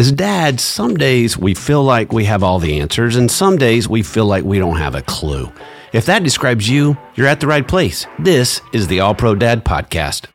As dads, some days we feel like we have all the answers, and some days we feel like we don't have a clue. If that describes you, you're at the right place. This is the All Pro Dad Podcast.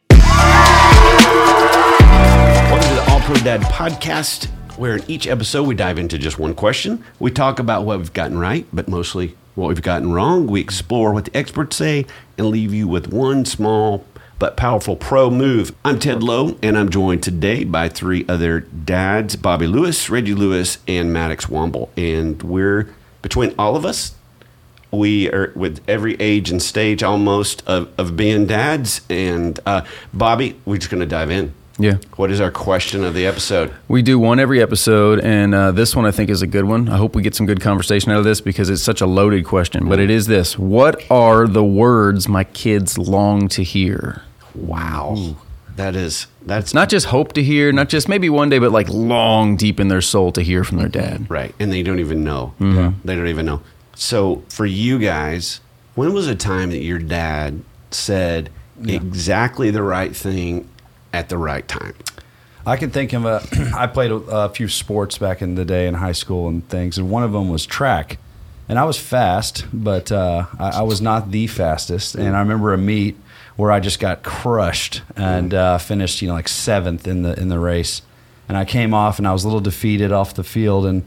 Welcome to the All Pro Dad Podcast, where in each episode we dive into just one question. We talk about what we've gotten right, but mostly what we've gotten wrong. We explore what the experts say and leave you with one small but powerful pro move. I'm Ted Lowe, and I'm joined today by three other dads Bobby Lewis, Reggie Lewis, and Maddox Womble. And we're between all of us, we are with every age and stage almost of, of being dads. And uh, Bobby, we're just going to dive in. Yeah. What is our question of the episode? We do one every episode, and uh, this one I think is a good one. I hope we get some good conversation out of this because it's such a loaded question. But it is this What are the words my kids long to hear? Wow. That is, that's Not just hope to hear, not just maybe one day, but like long deep in their soul to hear from their dad. right. And they don't even know. They don't even know. So for you guys, when was a time that your dad said exactly the right thing at the right time? I can think of a. I played a, a few sports back in the day in high school and things, and one of them was track. And I was fast, but uh, I, I was not the fastest. And I remember a meet where I just got crushed and uh, finished, you know, like seventh in the in the race. And I came off, and I was a little defeated off the field, and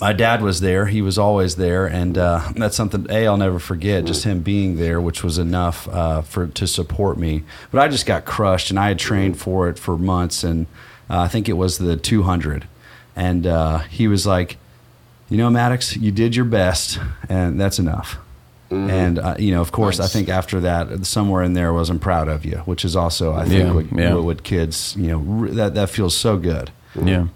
my dad was there. He was always there, and uh, that's something a I'll never forget. Just him being there, which was enough uh, for to support me. But I just got crushed, and I had trained for it for months, and uh, I think it was the 200. And uh, he was like, "You know, Maddox, you did your best, and that's enough." And uh, you know, of course, I think after that, somewhere in there was "I'm proud of you," which is also I think Yeah, what, yeah. what kids you know re- that that feels so good. Yeah.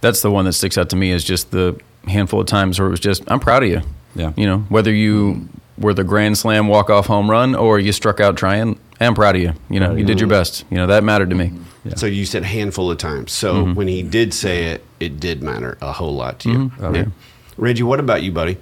That's the one that sticks out to me is just the handful of times where it was just, I'm proud of you. Yeah. You know, whether you were the grand slam walk off home run or you struck out trying, I'm proud of you. You know, you did your best. You know, that mattered to me. So you said handful of times. So mm-hmm. when he did say it, it did matter a whole lot to you. Mm-hmm. Oh, yeah. Reggie, what about you, buddy?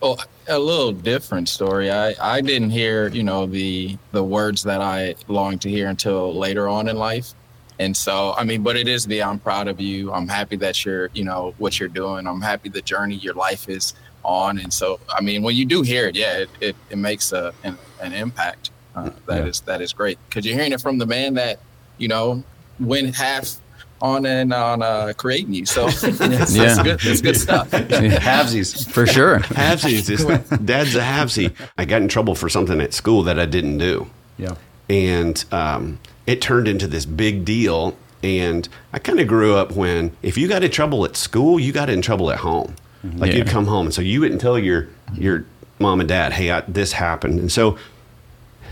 Oh, a little different story. I, I didn't hear, you know, the the words that I longed to hear until later on in life. And so, I mean, but it is the I'm proud of you. I'm happy that you're, you know, what you're doing. I'm happy the journey your life is on. And so, I mean, when you do hear it, yeah, it, it, it makes a, an, an impact. Uh, That is Yeah. that is great because you're hearing it from the man that, you know, went half on and on uh, creating you. So it's, it's Yeah. good. It's good stuff. Halvesies. For sure. Halvesies. This- Dad's a halvesy. I got in trouble for something at school that I didn't do. Yeah. And um, it turned into this big deal. And I kind of grew up when if you got in trouble at school, you got in trouble at home. Like Yeah. you'd come home, and so you wouldn't tell your your mom and dad, "Hey, I, this happened." And so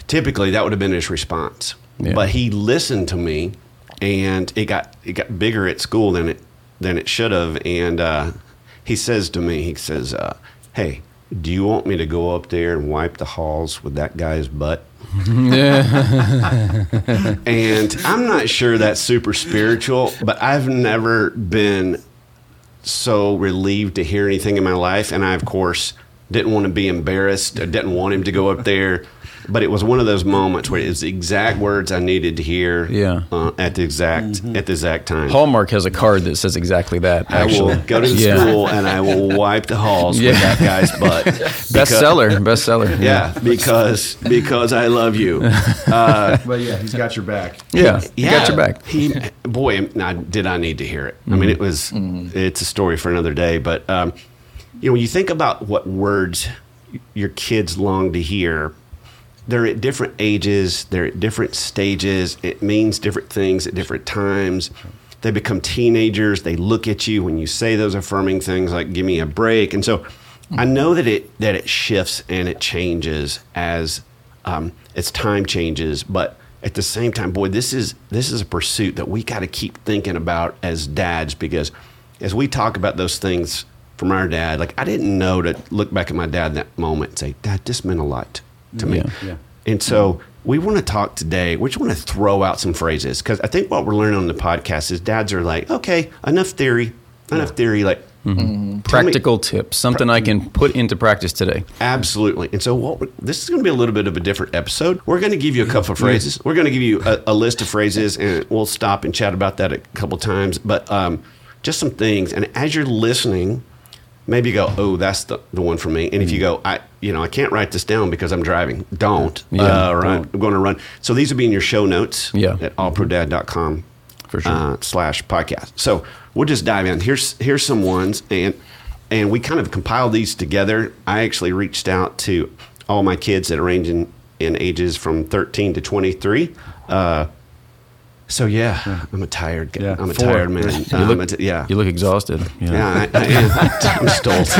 typically that would have been his response. Yeah. But he listened to me, and it got it got bigger at school than it than it should have. And uh, he says to me, he says, uh, "Hey, do you want me to go up there and wipe the halls with that guy's butt?" and I'm not sure that's super spiritual, but I've never been so relieved to hear anything in my life. And I, of course, didn't want to be embarrassed. I didn't want him to go up there. But it was one of those moments where it was the exact words I needed to hear Yeah. uh, at the exact at the exact time. Hallmark has a card that says exactly that, I will go to the Yeah. school and I will wipe the halls with that guy's butt. Bestseller. Bestseller. Yeah, because because I love you. Uh, But yeah, he's got your back. Yeah. You got your back. He, boy, now, did I need to hear it? I mean, it was. It's a story for another day. But um, you know, when you think about what words your kids long to hear, they're at different ages. They're at different stages. It means different things at different times. They become teenagers. They look at you when you say those affirming things like "Give me a break," and so I know that it that it shifts and it changes as um, as time changes. But at the same time, boy, this is this is a pursuit that we got to keep thinking about as dads because as we talk about those things from our dad, like I didn't know to look back at my dad in that moment and say, "Dad, this meant a lot to me." Yeah. Yeah. And so we want to talk today. We just want to throw out some phrases because I think what we're learning on the podcast is dads are like, okay, enough theory, enough theory. Like, Practical tips, something I can put into practice today. Absolutely. And so, what this is going to be a little bit of a different episode. We're going to give you a couple of phrases. We're going to give you a, a list of phrases, and we'll stop and chat about that a couple times. But um, just some things. And as you're listening, maybe you go, "Oh, that's the, the one for me." And if you go, "I, you know, I can't write this down because I'm driving," don't. Yeah, uh, I'm going to run. So these will be in your show notes. Yeah. At allprodad.com For sure. uh, slash podcast. So we'll just dive in. Here's here's some ones, and and we kind of compiled these together. I actually reached out to all my kids that are ranging in ages from 13 to 23. Uh, so yeah, I'm a tired guy. Yeah, I'm a four. tired man. You Um, look, it's- yeah. you look exhausted. Yeah. yeah, I, I am. I'm stoked.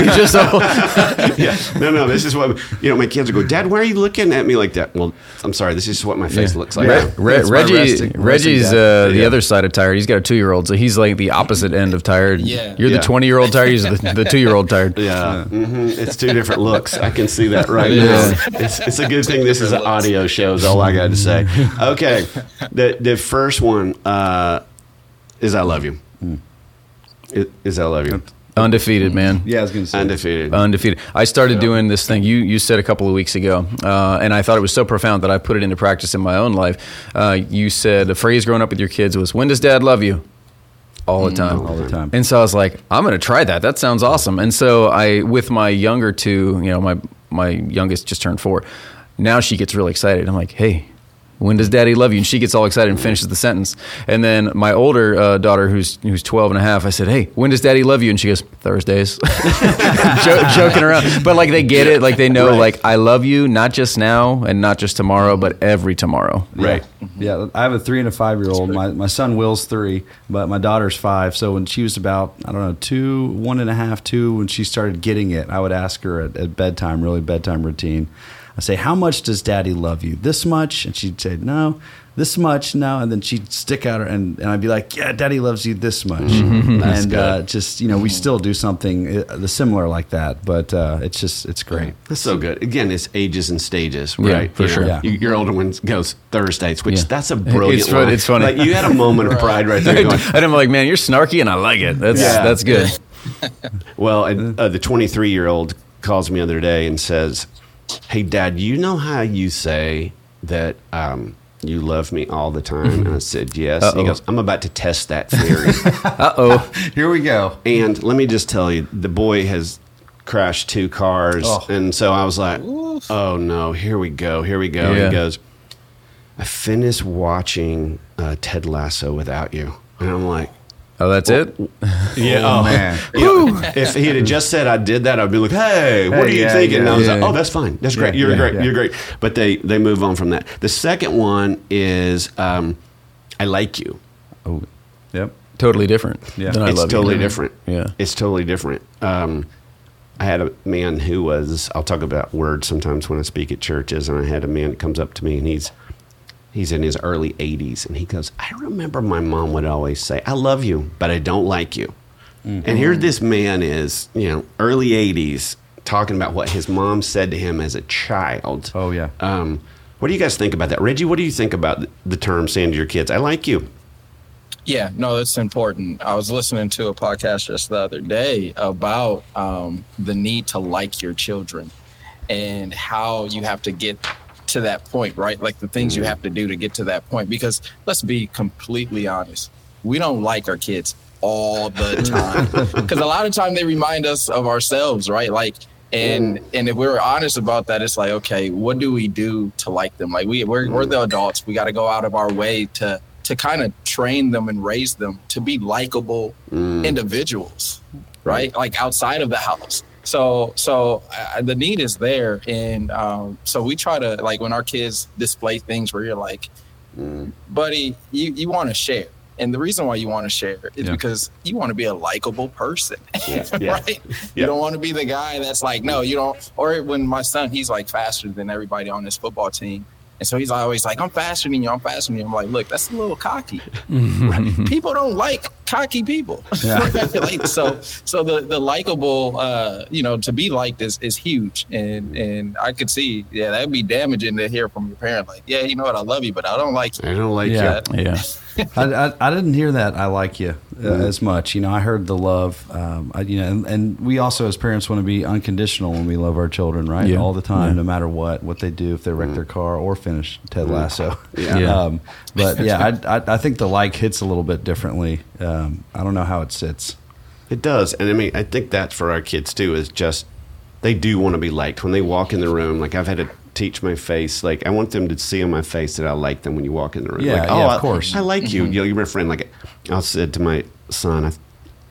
You just so, yeah. No, no. This is what you know. My kids will go, Dad. Why are you looking at me like that? Well, I'm sorry. This is what my face looks like. Re- Re- Reggie, resting- resting Reggie's dad. uh, the other side of tired. He's got a two year old, so he's like the opposite end of tired. Yeah. You're Yeah. the 20 year old tired. He's the, the two year old tired. Yeah, hmm it's two different looks. I can see that right Yeah. now. It's, it's a good thing this is an audio show. Is all I got to say. Okay, the the first one uh, is I love you. Is, is I love you Undefeated, man. Yeah, I was going to say. undefeated? Undefeated. I started doing this thing you, you said a couple of weeks ago, uh, and I thought it was so profound that I put it into practice in my own life. Uh, you said the phrase growing up with your kids was, When does dad love you? All the time. all the time. And so I was like, I'm going to try that. That sounds awesome. And so I, with my younger two, you know, my my youngest just turned four. Now she gets really excited. I'm like, hey. When does daddy love you? And she gets all excited and finishes the sentence. And then my older uh, daughter, who's who's 12 and a half, I said, Hey, when does daddy love you? And she goes, Thursdays. Jo- joking around. But like they get it. Like they know, Right. like, I love you, not just now and not just tomorrow, but every tomorrow. right. Yeah, I have a three and a five year old. My my son Will's three, but my daughter's five. So when she was about I don't know two, one and a half, two, when she started getting it, I would ask her at, at bedtime, really bedtime routine. I say, "How much does Daddy love you? This much?" And she'd say, "No." This much no, and then she'd stick out her, and, and I'd be like, "Yeah, Daddy loves you this much," and uh, just you know, we still do something uh, similar like that, but uh, it's just it's great. That's so good. Again, it's ages and stages, Yeah, right? for You know, sure. Yeah. Your older one goes Thursdays, which Yeah. that's a brilliant. It's fun- line. it's funny. Like you had a moment of pride right there. Going, And I'm like, man, you're snarky and I like it. That's Yeah. that's good. Well, and, uh, the 23 year old calls me the other day and says, "Hey, Dad, you know how you say that um, you love me all the time?" And I said, "Yes." He goes, "I'm about to test that theory." Uh oh. Here we go. and let me just tell you, the boy has crashed two cars, Oh. and so I was like, "Oh no, here we go, here we go." Yeah. He goes, "I finished watching uh, Ted Lasso without you," and I'm like. Oh, that's it? Yeah, Oh, man. Yeah. If he had just said I did that, I'd be like, "Hey, what Hey, are you yeah, thinking?" And I was yeah. like, "Oh, that's fine. That's great. Yeah, You're yeah, great. yeah. You're great." But they they move on from that. The second one is um, I like you. Oh, yep. Totally different Yeah. than I it's love totally you. different. Yeah. it's totally different. Um, I had a man who was. I'll talk about words sometimes when I speak at churches, and I had a man that comes up to me and he's he's in his early 80s, and he goes, "I remember my mom would always say, I love you, but I don't like you." And here this man is, you know, early 80s, talking about what his mom said to him as a child. Oh, yeah. Um, what do you guys think about that, Reggie? What do you think about the- the term saying to your kids, "I like you"? Yeah, no, that's important. I was listening to a podcast just the other day about um, the need to like your children and how you have to get to that point, right? Like the things you have to do to get to that point. Because let's be completely honest, we don't like our kids all the time. Because a lot of time they remind us of ourselves, right? Like, and and if we're honest about that, it's like, okay, what do we do to like them? Like we we're, we're the mm. adults. We got to go out of our way to to kind of train them and raise them to be likable mm. individuals, right? Like outside of the house. So so uh, the need is there, and um, so we try to like when our kids display things where you're like, buddy, you you want to share. And the reason why you want to share is Yeah. because you want to be a likable person, Yeah. right? Yeah. You don't want to be the guy that's like, no, you don't. Or when my son, he's like faster than everybody on this football team. And so he's always like, I'm faster than you. I'm faster than you. I'm like, look, that's a little cocky. Right? People don't like cocky people. like, so, so the the likable, uh, you know, to be liked is is huge. And and I could see, yeah, that'd be damaging to hear from your parent. Like, yeah, you know what, I love you, but I don't like you. I don't like Yeah. you. Yeah. I, I, I didn't hear that. I like you uh, as much. You know, I heard the love. Um, I, you know, and, and we also as parents want to be unconditional when we love our children, right? Yeah. All the time, Yeah. no matter what, what they do, if they wreck their car or finish Ted Lasso. Yeah. Yeah. Um, but yeah, I, I, I think the like hits a little bit differently. Um, I don't know how it sits. It does, and I mean, I think that's for our kids too. Is just they do want to be liked when they walk in the room. Like I've had to teach my face. Like I want them to see on my face that I like them when you walk in the room. Yeah, like, yeah, oh, of I- course. I, like you. You know, you're my friend. Like I said to my son, I,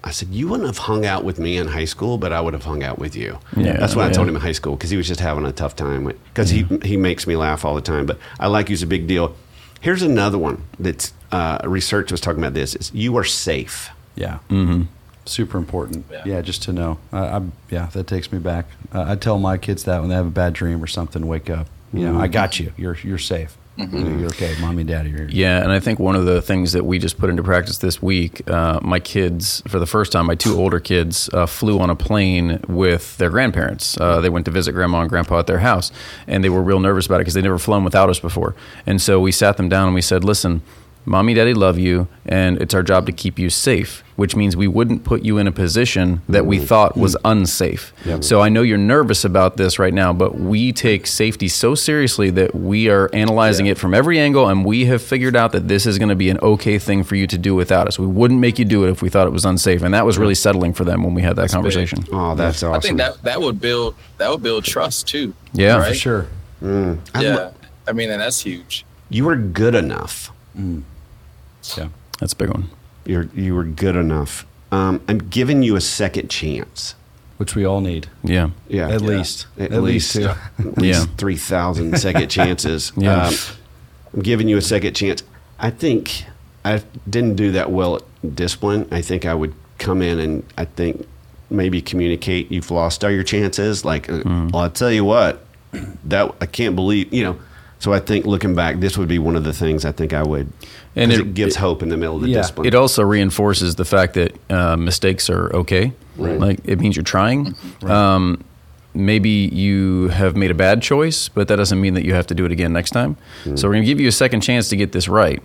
I said you wouldn't have hung out with me in high school, but I would have hung out with you. Yeah, that's what I told him in high school because he was just having a tough time. Because he he makes me laugh all the time, but I like you's a big deal. Here's another one that's uh, research was talking about. This is you are safe. Yeah. Mm-hmm. Super important. Yeah. Yeah. just to know. I, I, yeah, that takes me back. Uh, I tell my kids that when they have a bad dream or something, wake up. You know, I got you. You're you're safe. Know, You're okay. Mommy and daddy are here. Yeah, and I think one of the things that we just put into practice this week, uh, my kids, for the first time, my two older kids uh, flew on a plane with their grandparents. Uh, they went to visit grandma and grandpa at their house, and they were real nervous about it because they'd never flown without us before. And so we sat them down and we said, listen, mommy, daddy love you, and it's our job to keep you safe, which means we wouldn't put you in a position that we mm. thought was mm. unsafe. So I know you're nervous about this right now, but we take safety so seriously that we are analyzing it from every angle, and we have figured out that this is going to be an okay thing for you to do without us. We wouldn't make you do it if we thought it was unsafe, and that was really settling for them when we had that conversation. Oh, that's awesome. I think that that would build that would build trust too. Yeah, for right? For sure. Mm. I'm- Yeah, I mean, and that's huge. you were good enough. Yeah. That's a big one. You're you were good enough. Um, I'm giving you a second chance. Which we all need. Yeah. Yeah, At Yeah. least. At, At, least, least at least Yeah. three thousand second chances. Yeah. Um, I'm giving you a second chance. I think I didn't do that well at discipline. I think I would come in and I think maybe communicate. You've lost all your chances. Like, uh, Mm. well, I tell you what, that I can't believe. You know. So I think looking back, this would be one of the things I think I would. And And it- it, gives hope in the middle of the Yeah. discipline. It also reinforces the fact that uh, mistakes are okay. Right. Like it means you're trying. Um, maybe you have made a bad choice, but that doesn't mean that you have to do it again next time. So we're going to give you a second chance to get this right.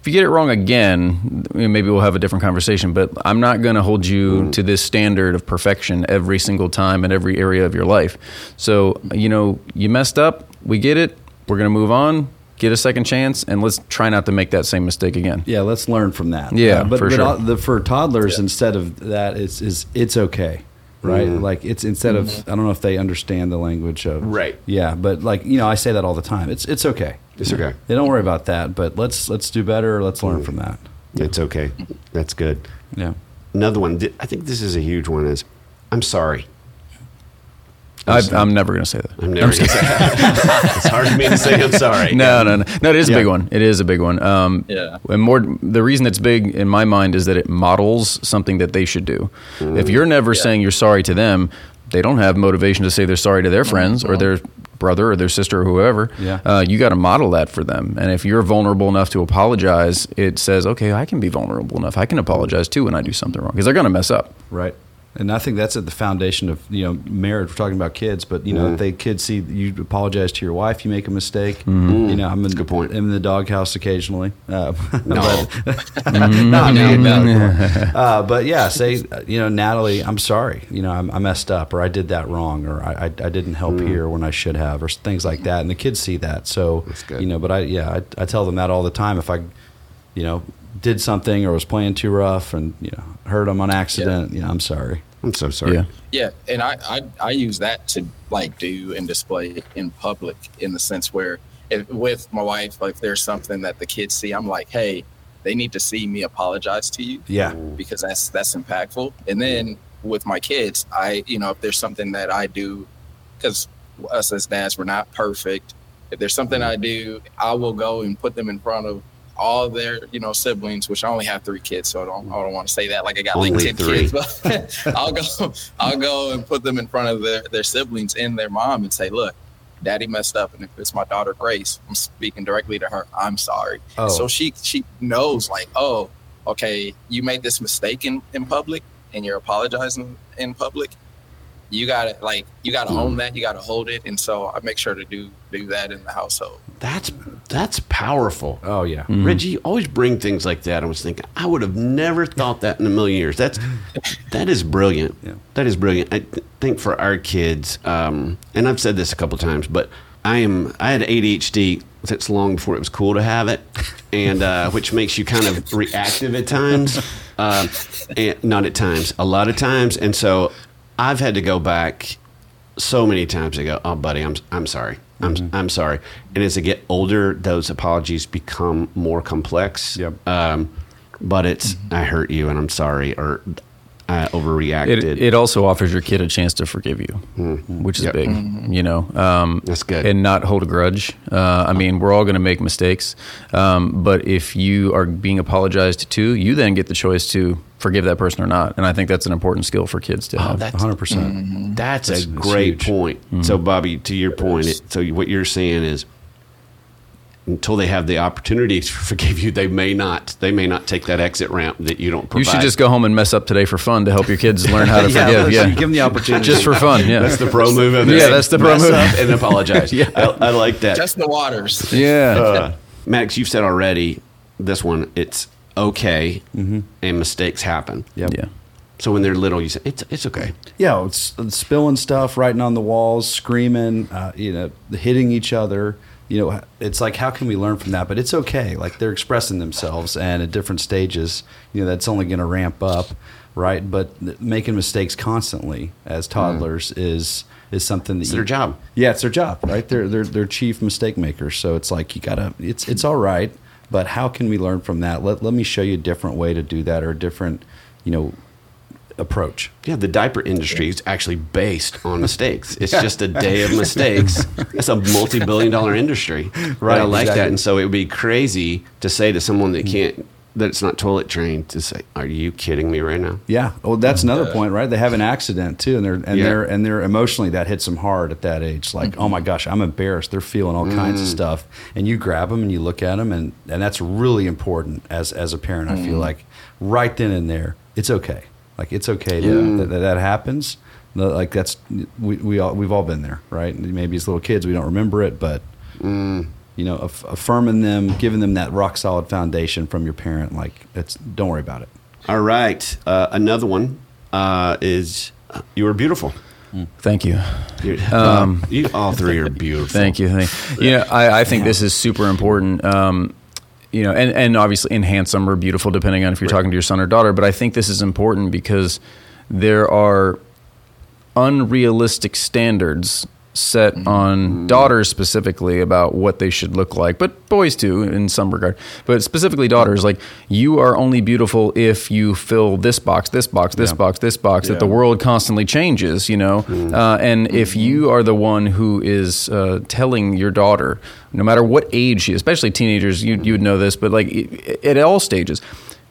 If you get it wrong again, maybe we'll have a different conversation. But I'm not going to hold you to this standard of perfection every single time in every area of your life. So you know you messed up. We get it. We're going to move on. Get a second chance, and let's try not to make that same mistake again. Yeah, let's learn from that. Yeah, Uh, but, for but sure. all- the, for toddlers, instead of that, it's is it's okay, right? Mm-hmm. Like it's instead of I don't know if they understand the language of Right. Yeah, but like you know, I say that all the time. It's it's okay. It's okay. Yeah, don't worry about that. But let's let's do better. Let's learn from that. It's okay. That's good. Yeah. Another one. I think this is a huge one. Is I'm sorry. I, I'm never going to say that. I'm never going to say that. it's hard for me to say I'm sorry. No, no, no, no. It is a big one. It is a big one. Um, Yeah. And more, the reason it's big in my mind is that it models something that they should do. If you're never saying you're sorry to them, they don't have motivation to say they're sorry to their friends or their brother or their sister or whoever. Yeah. Uh, you got to model that for them. And if you're vulnerable enough to apologize, it says, okay, I can be vulnerable enough. I can apologize too when I do something wrong because they're going to mess up. Right. And I think that's at the foundation of you know marriage. We're talking about kids, but you know if they kids see you apologize to your wife, you make a mistake. You know, I'm in, good point. I'm in the doghouse occasionally. Uh, No. but, not me, no. Uh, but yeah, say you know Natalie, I'm sorry. You know, I, I messed up, or I did that wrong, or I, I, I didn't help here when I should have, or things like that. And the kids see that, so you know. But I yeah, I, I tell them that all the time. If I, you know, did something or was playing too rough and you know hurt them on accident, you know, I'm sorry. I'm so sorry. Yeah. Yeah, and I, I I use that to like do and display in public in the sense where if, with my wife, like if there's something that the kids see, I'm like, hey, they need to see me apologize to you Yeah. because that's that's impactful. And then with my kids, I you know if there's something that I do, because us as dads we're not perfect. If there's something mm-hmm. I do, I will go and put them in front of all their you know siblings, which I only have three kids, so I don't I don't want to say that like I got like Only ten three. kids, but I'll go I'll go and put them in front of their their siblings and their mom and say, look. Daddy messed up, and if it's my daughter Grace, I'm speaking directly to her. I'm sorry. Oh. So she she knows like, oh, okay, you made this mistake in, in public and you're apologizing in public. You gotta like you gotta Hmm. own that, you gotta hold it. And so I make sure to do do that in the household. That's That's powerful. Oh yeah. Reggie, you always bring things like that. I was thinking, I would have never thought that in a million years. That's that is brilliant. Yeah. That is brilliant. I th- think for our kids, um, and I've said this a couple times, but I am I had ADHD since long before it was cool to have it, and uh, which makes you kind of reactive at times, uh, and not at times, a lot of times, and so I've had to go back so many times. I go, oh, buddy, I'm I'm sorry. I'm I'm sorry. And as I get older, those apologies become more complex. Yep. Um, but it's I hurt you and I'm sorry, or I overreacted. It, it also offers your kid a chance to forgive you, which is Yep. big, you know. Um, That's good. And not hold a grudge. Uh, I mean, we're all going to make mistakes. Um, but if you are being apologized to, you then get the choice to forgive that person or not. And I think that's an important skill for kids to oh, have. that's 100. percent that's, That's- a great huge. point. So, Bobby, to your point, it, so what you're saying is, until they have the opportunity to forgive you, they may not. They may not take that exit ramp that you don't. Provide. You should just go home and mess up today for fun to help your kids learn how to Yeah, forgive. Yeah, give them the opportunity. just for fun. Yeah, That's the pro move of Yeah, that's the pro Mess move. up and apologize. Yeah. I, I like that. Test the waters. yeah. uh, Max, you've said already this one. It's okay, and mistakes happen. Yep. yeah. So when they're little, you say it's it's okay. Yeah, it's, it's spilling stuff, writing on the walls, screaming, uh, you know, hitting each other. You know, it's like how can we learn from that? But it's okay. Like they're expressing themselves, and at different stages, you know, that's only going to ramp up, right? But th- making mistakes constantly as mm. toddlers is is something that It's you, their job. Yeah, it's their job, right? They're they're they're chief mistake makers. So it's like you gotta. It's it's all right, but how can we learn from that? Let let me show you a different way to do that, or a different, you know, approach. Yeah, the diaper industry is actually based on mistakes. It's just a day of mistakes. It's a multi-billion-dollar industry. Right. Right, I like that, and so it would be crazy to say to someone that can't that it's not toilet trained to say, "Are you kidding me right now?" Yeah. Well, that's another point, right? They have an accident too, and they're and Yeah. they're and they're emotionally that hits them hard at that age. Like, Mm-hmm. oh my gosh, I'm embarrassed. They're feeling all kinds Mm. of stuff, and you grab them and you look at them, and and that's really important as as a parent. I Mm. feel like right then and there, it's okay. Like it's okay to, Yeah. that, that that happens. Like that's we we all we've all been there, right? Maybe as little kids we don't remember it, but Mm. you know, aff- affirming them, giving them that rock solid foundation from your parent, like it's don't worry about it. All right, uh, another one uh, is uh, you are beautiful. Thank you. You're, Um, you all three are beautiful. Thank you. Thank you. know, I, I think this is super important. Um, you know, and, and obviously in handsome or beautiful, depending on if you're talking to your son or daughter. But I think this is important because there are unrealistic standards set on daughters specifically about what they should look like, but boys too in some regard. But specifically daughters, like you are only beautiful if you fill this box, this box, this Yeah. box, this box. That the world constantly changes, you know. Uh, and if you are the one who is uh, telling your daughter, no matter what age she is, especially teenagers, you you would know this, but like at all stages.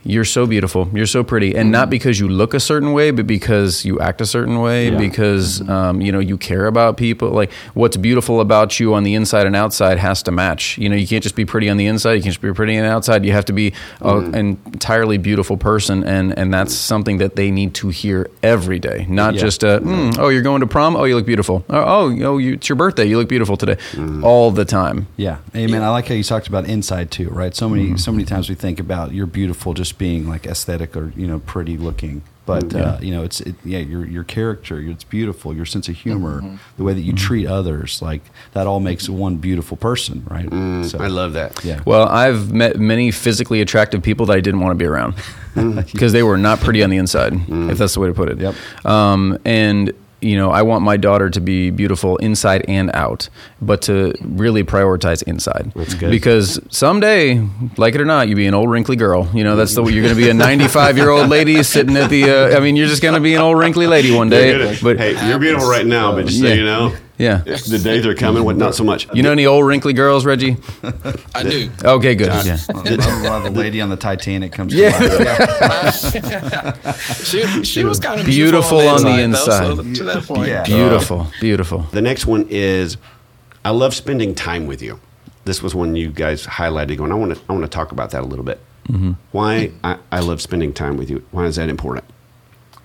You're so beautiful. You're so pretty, and not because you look a certain way, but because you act a certain way. Yeah. Because um, you know you care about people. Like what's beautiful about you on the inside and outside has to match. You know you can't just be pretty on the inside. You can't just be pretty on the outside. You have to be a, an entirely beautiful person, and and that's something that they need to hear every day. Not Yeah. just uh, mm, oh you're going to prom. Oh you look beautiful. Oh oh, oh you, it's your birthday. You look beautiful today. All the time. Yeah, amen. I like how you talked about inside too, right? So many, so many times we think about you're beautiful just being like aesthetic or you know pretty looking, but uh, you know it's it, yeah your your character, it's beautiful. Your sense of humor, mm-hmm. the way that you mm-hmm. treat others, like that all makes one beautiful person, right? Mm, so, I love that. Yeah. Well, I've met many physically attractive people that I didn't want to be around mm. because they were not pretty on the inside, mm. if that's the way to put it. Yep. Um, and you know, I want my daughter to be beautiful inside and out, but to really prioritize inside. That's good. Because someday, like it or not, you'll be an old wrinkly girl. You know, that's the you're going to be a 95 year old lady sitting at the. Uh, I mean, you're just going to be an old wrinkly lady one day. You're gonna- But hey, you're beautiful right now, but just so Yeah. you know, yeah, the days are coming. What not so much. you know any old wrinkly girls, Reggie? I do. Okay, good. Yeah. While the lady on the Titanic comes Yeah. to life. She, she was kind of Beautiful on the though, inside. so to that point, Yeah. Beautiful, beautiful. The next one is I love spending time with you. This was one you guys highlighted going, I want to I want to talk about that a little bit. Mm-hmm. Why I, I love spending time with you. Why is that important?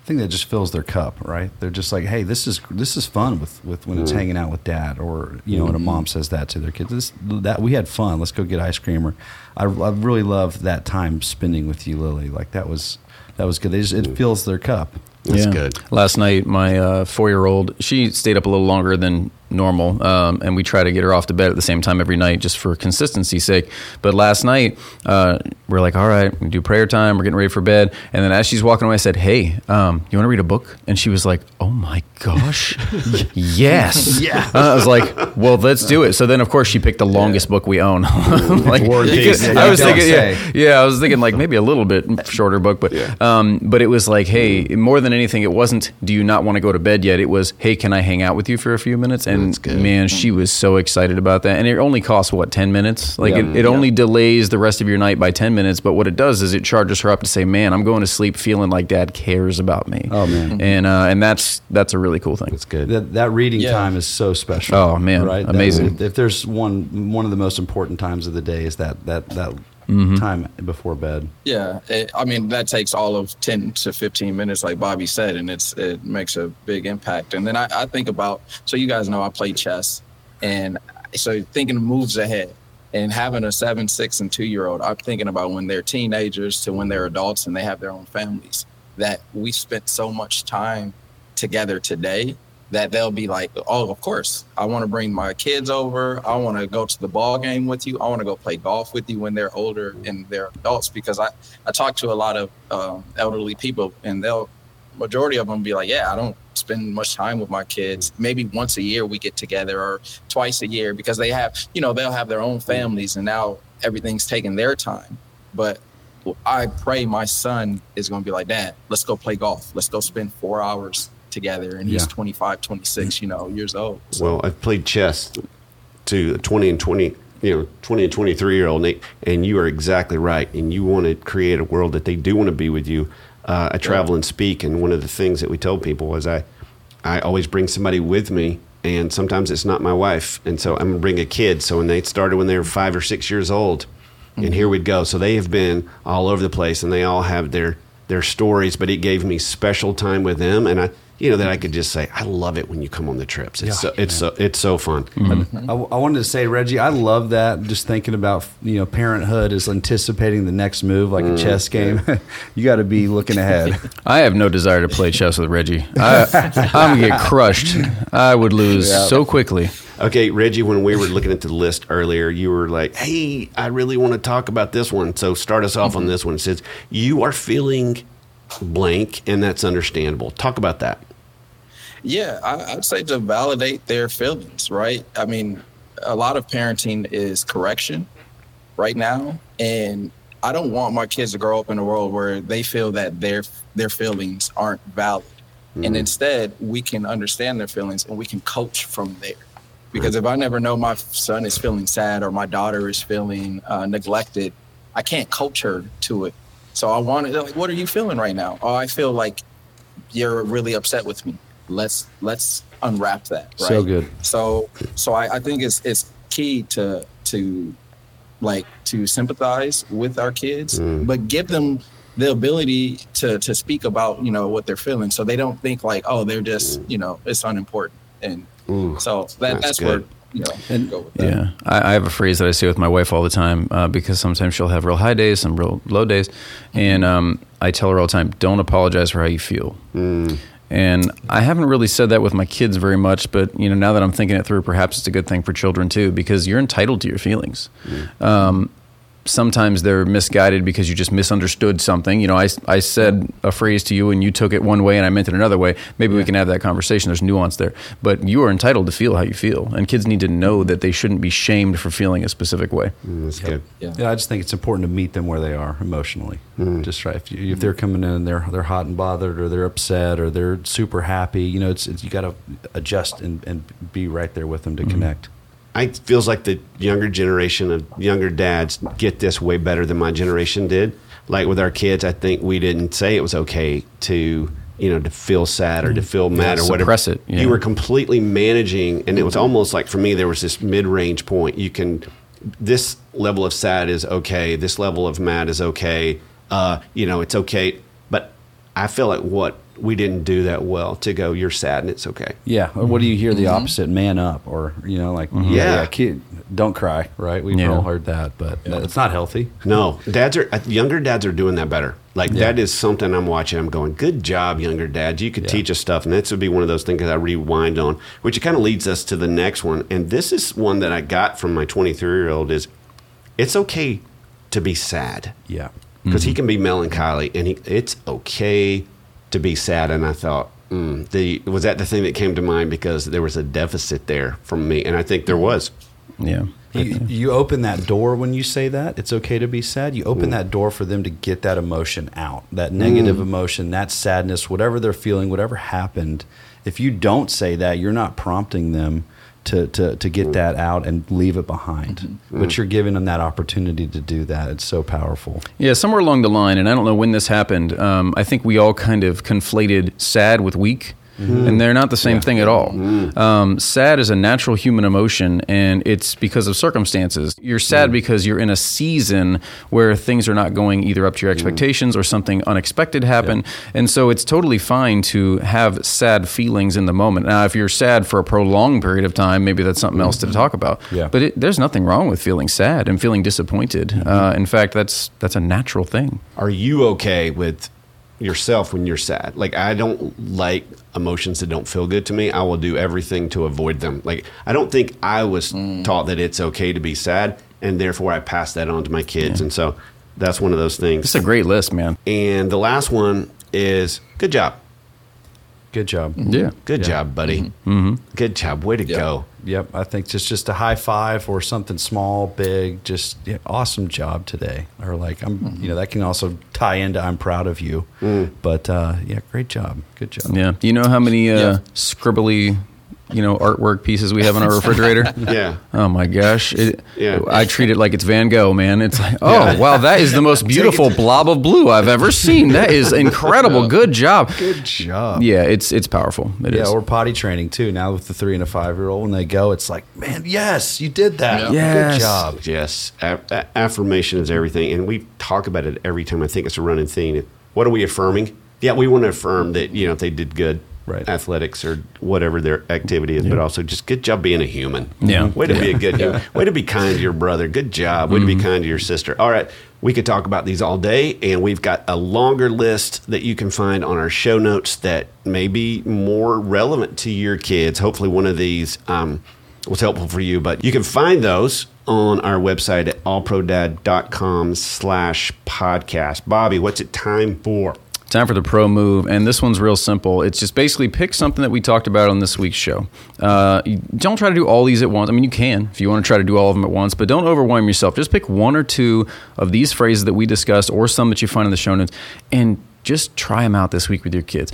I think that just fills their cup, right? They're just like, hey, this is this is fun with, with when it's hanging out with dad, or you know, when a mom says that to their kids. This that we had fun. Let's go get ice cream. Or I, I really love that time spending with you, Lily. Like that was that was good. They just, it fills their cup. That's good. Last night, my uh, four-year-old she stayed up a little longer than normal, um, and we try to get her off to bed at the same time every night just for consistency's sake. But last night, uh, we're like, "All right, we do prayer time. We're getting ready for bed." And then as she's walking away, I said, "Hey, um, you want to read a book?" And she was like, "Oh my gosh, yes!" Yeah. I was like, "Well, let's do it." So then, of course, she picked the longest book we own. like, War Peace. I was thinking, yeah, yeah, I was thinking like maybe a little bit shorter book, but Yeah. um, but it was like, hey, more than anything, it wasn't. Do you not want to go to bed yet? It was, hey, can I hang out with you for a few minutes? And That's good. man, she was so excited about that. And it only costs what ten minutes. Like Yeah. it, it only delays the rest of your night by ten minutes. But what it does is it charges her up to say, man, I'm going to sleep feeling like Dad cares about me. Oh, man. and uh, and that's that's a really cool thing. That's good. That that reading Yeah. time is so special. Oh, man. right? That- Amazing. if there's one one of the most important times of the day is that that that Mm-hmm. time before bed. Yeah, it, I mean that takes all of ten to fifteen minutes, like Bobby said, and it's it makes a big impact. And then I, I think about so you guys know I play chess, and so thinking of moves ahead and having a seven, six, and two year old, I'm thinking about when they're teenagers to when they're adults and they have their own families. That we spent so much time together today that they'll be like, oh, of course, I want to bring my kids over. I want to go to the ball game with you. I want to go play golf with you when they're older and they're adults. Because I, I talk to a lot of um, elderly people, and they'll majority of them be like, yeah, I don't spend much time with my kids. Maybe once a year we get together, or twice a year, because they have, you know, they'll have their own families, and now everything's taking their time. But I pray my son is going to be like, Dad, let's go play golf. Let's go spend four hours together. And he's Yeah. 25, 26, you know, years old. So, Well, I've played chess to a 20 and 20, you know, 20 and 23 year old Nate, and you are exactly right. And you want to create a world that they do want to be with you. Uh, I travel and speak, and one of the things that we told people was I, I always bring somebody with me, and sometimes it's not my wife, and so I'm gonna bring a kid. So when they started when they were five or six years old, and here we'd go. So they have been all over the place, and they all have their their stories. But it gave me special time with them, and I, you know, that I could just say, I love it when you come on the trips. It's so, it's so it's so fun. Mm-hmm. Mm-hmm. I, I wanted to say, Reggie, I love that. Just thinking about you know parenthood is anticipating the next move like a mm-hmm. chess game. you got to be looking ahead. I have no desire to play chess with Reggie. I, I'm gonna get crushed. I would lose so quickly. Okay, Reggie, when we were looking at the list earlier, you were like, "Hey, I really want to talk about this one." So start us off on this one. It says you are feeling blank, and that's understandable. Talk about that. Yeah, I, I'd say to validate their feelings, right? I mean, a lot of parenting is correction right now, and I don't want my kids to grow up in a world where they feel that their their feelings aren't valid. And instead, we can understand their feelings and we can coach from there. Because if I never know my son is feeling sad or my daughter is feeling uh, neglected, I can't coach her to it. So I wanted, like, what are you feeling right now? Oh, I feel like you're really upset with me. Let's let's unwrap that. Right? So good. So so I, I think it's it's key to to like to sympathize with our kids, but give them the ability to to speak about you know what they're feeling, so they don't think like oh they're just you know it's unimportant, and Ooh, so that, that's that's, where you know And- go with. Yeah, I, I have a phrase that I say with my wife all the time uh, because sometimes she'll have real high days, some real low days, and um, I tell her all the time, "Don't apologize for how you feel." And I haven't really said that with my kids very much, but you know, now that I'm thinking it through, perhaps it's a good thing for children too, because you're entitled to your feelings. Um, sometimes they're misguided because you just misunderstood something. You know, I, I said a phrase to you and you took it one way and I meant it another way. Maybe we can have that conversation. There's nuance there. But you are entitled to feel how you feel. And kids need to know that they shouldn't be shamed for feeling a specific way. Mm, that's good. Yeah. Yeah, I just think it's important to meet them where they are emotionally. Mm-hmm. Just right. If, you, if they're coming in and they're they're hot and bothered, or they're upset, or they're super happy, you know, it's, it's you got to adjust and, and be right there with them Mm-hmm. to connect. I feels like the younger generation of younger dads get this way better than my generation did. Like with our kids, I think we didn't say it was okay to you know to feel sad or to feel mad or whatever. suppress it, yeah. You were completely managing, and it was almost like for me there was this mid range point. You can this level of sad is okay. This level of mad is okay. Uh, you know, it's okay. But I feel like what we didn't do that well to go, you're sad and it's okay. Yeah. Or what do you hear the mm-hmm. opposite? Man up, or you know, like yeah, Yeah. yeah, kid, don't cry. Right? We've Yeah. all heard that, but it's not healthy. No, dads are uh, younger dads are doing that better. Like Yeah. that is something I'm watching. I'm going, good job, younger dads. You could Yeah. teach us stuff, and this would be one of those things that I rewind on, which it kind of leads us to the next one. And this is one that I got from my 23 year old. Is it's okay to be sad Yeah. because he mm-hmm. can be melancholy, and he, it's okay to be sad. And I thought, mm, the was that the thing that came to mind because there was a deficit there from me, and I think there was. Yeah. You, you open that door when you say that. It's okay to be sad. You open that door for them to get that emotion out, that negative emotion, that sadness, whatever they're feeling, whatever happened. If you don't say that, you're not prompting them to, to, to get that out and leave it behind. But you're giving them that opportunity to do that. It's so powerful. Yeah, somewhere along the line, and I don't know when this happened. Um, I think we all kind of conflated sad with weak, Mm-hmm. and they're not the same thing at all. Mm-hmm. Um, sad is a natural human emotion, and it's because of circumstances. You're sad mm. because you're in a season where things are not going either up to your mm. expectations or something unexpected happened, and so it's totally fine to have sad feelings in the moment. Now, if you're sad for a prolonged period of time, maybe that's something else to mm-hmm. talk about. Yeah. But it, there's nothing wrong with feeling sad and feeling disappointed. Uh, in fact, that's that's a natural thing. are you okay with yourself when you're sad? Like I don't like emotions that don't feel good to me. I will do everything to avoid them. Like I don't think I was mm. taught that it's okay to be sad and therefore I pass that on to my kids. And so that's one of those things. It's a great list, man. and the last one is good job. Good job. Yeah. Good Yeah. job, buddy. Mm-hmm. Good job. Way to Yeah. go. Yep, I think just just a high five or something small, big, just yeah, awesome job today. Or like I'm, you know, that can also tie into I'm proud of you. But uh, yeah, great job, good job. Yeah. Do you know how many uh, Yeah. scribbly, you know, artwork pieces we have in our refrigerator? Yeah. Oh my gosh! It, Yeah. I treat it like it's Van Gogh, man. It's like, oh wow, that is the most beautiful blob of blue I've ever seen. That is incredible. Good job. Good job. Yeah, it's it's powerful. It is. Yeah, we're potty training too now with the three and a five year old. When they go, it's like, man, yes, you did that. Yeah. Yes. Good job. Yes, a- a- affirmation is everything, and we talk about it every time. I think it's a running theme. What are we affirming? Yeah, we want to affirm that you know if they did good, Right. Athletics or whatever their activity is, but also just good job being a human. Yeah. way to be a good human. Way to be kind to your brother. Good job. Way to be kind to your sister. All right, we could talk about these all day, and we've got a longer list that you can find on our show notes that may be more relevant to your kids. Hopefully, one of these. Um, was helpful for you. But you can find those on our website at allprodad.com slash podcast. Bobby, what's it time for? Time for the pro move, and this one's real simple. It's just basically pick something that we talked about on this week's show. Uh, don't try to do all these at once. I mean, you can if you want to try to do all of them at once, but don't overwhelm yourself. Just pick one or two of these phrases that we discussed, or some that you find in the show notes, and just try them out this week with your kids.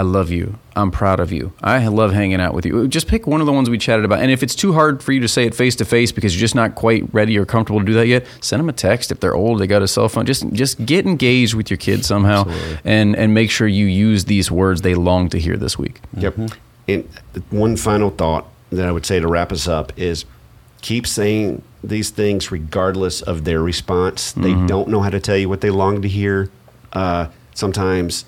I love you. I'm proud of you. I love hanging out with you. Just pick one of the ones we chatted about. And if it's too hard for you to say it face to face because you're just not quite ready or comfortable to do that yet, send them a text. If they're old, they got a cell phone. Just just get engaged with your kids somehow, and and make sure you use these words they long to hear this week. Yep. And one final thought that I would say to wrap us up is keep saying these things regardless of their response. They don't know how to tell you what they long to hear. Uh, sometimes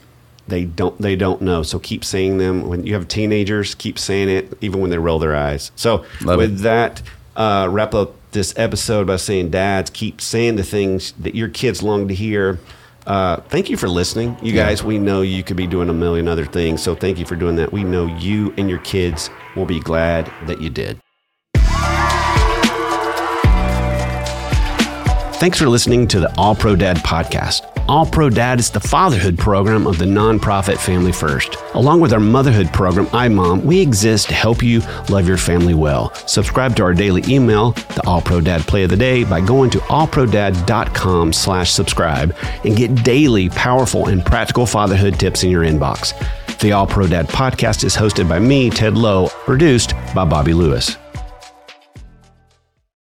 they don't they don't know. So keep saying them. When you have teenagers, keep saying it even when they roll their eyes. So Love with it. that, uh, wrap up this episode by saying, dads, keep saying the things that your kids long to hear. Uh, thank you for listening. You guys, we know you could be doing a million other things. So thank you for doing that. We know you and your kids will be glad that you did. Thanks for listening to the All Pro Dad podcast. All Pro Dad is the fatherhood program of the nonprofit Family First. Along with our motherhood program, iMom, we exist to help you love your family well. Subscribe to our daily email, the All Pro Dad Play of the Day, by going to allprodad.com slash subscribe and get daily powerful and practical fatherhood tips in your inbox. The All Pro Dad podcast is hosted by me, Ted Lowe, produced by Bobby Lewis.